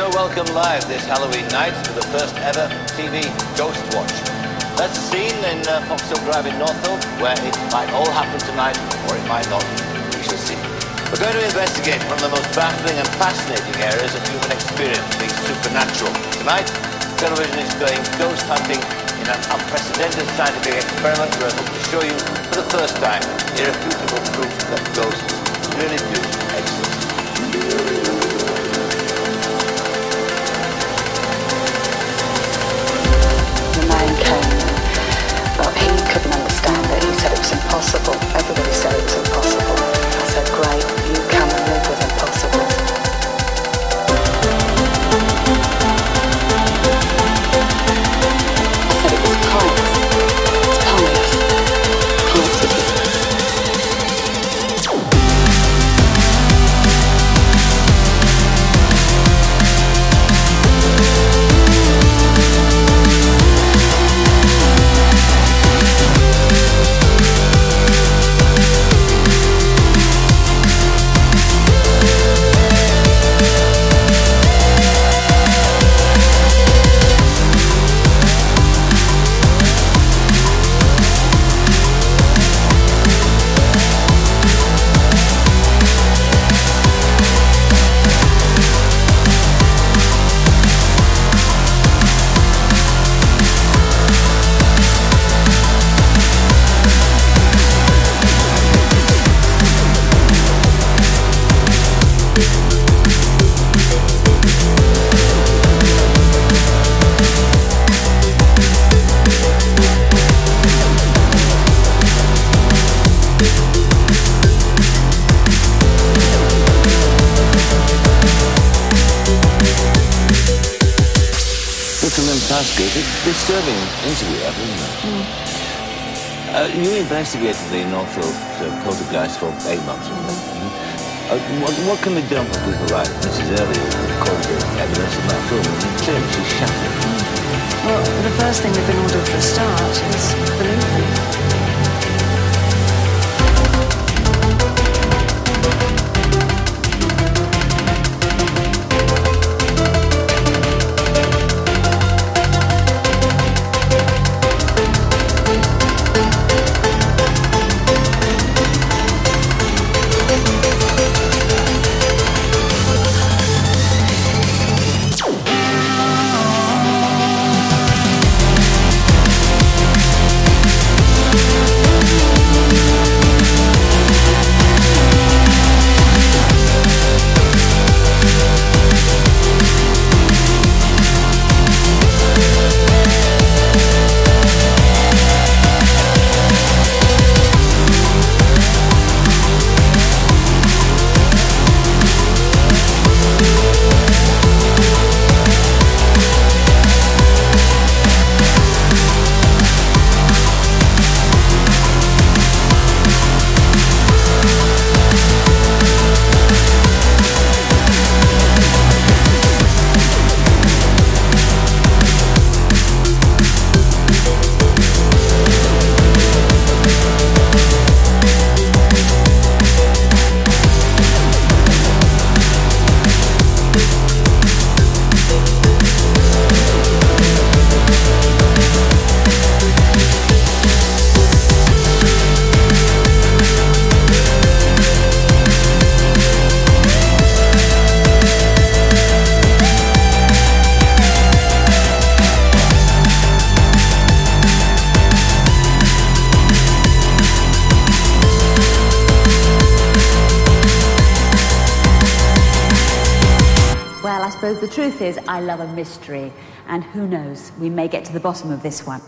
welcome live this Halloween night to the first ever TV Ghost Watch. That's a scene in uh, Foxhill Drive in Northfield where it might all happen tonight, or it might not. We shall see. We're going to investigate one of the most baffling and fascinating areas of human experience, the supernatural. Tonight, television is going ghost hunting in an unprecedented scientific experiment where I hope to show you, for the first time, irrefutable proof that ghosts really do exist. Little Lin Pascoe, it's a disturbing interview, that, isn't it? Uh, you investigated the Northfield uh, poltergeist for eight months, wasn't it? Uh, what, what can be done for people like Mrs. Early, according to evidence in that film? Clearly, she's shattered. Well, the first thing they've been ordered for a start is balloon proof. Well, I suppose the truth is, I love a mystery, and who knows, we may get to the bottom of this one.